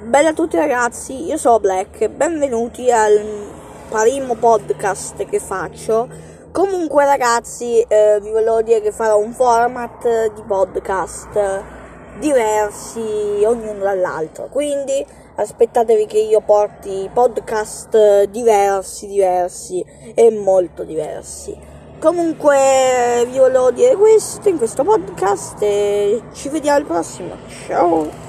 Bella a tutti ragazzi, io sono Black, benvenuti al primo podcast che faccio. Comunque ragazzi, eh, vi volevo dire che farò un format di podcast diversi ognuno dall'altro, quindi aspettatevi che io porti podcast diversi, diversi e molto diversi. Comunque vi volevo dire questo in questo podcast e ci vediamo al prossimo. Ciao!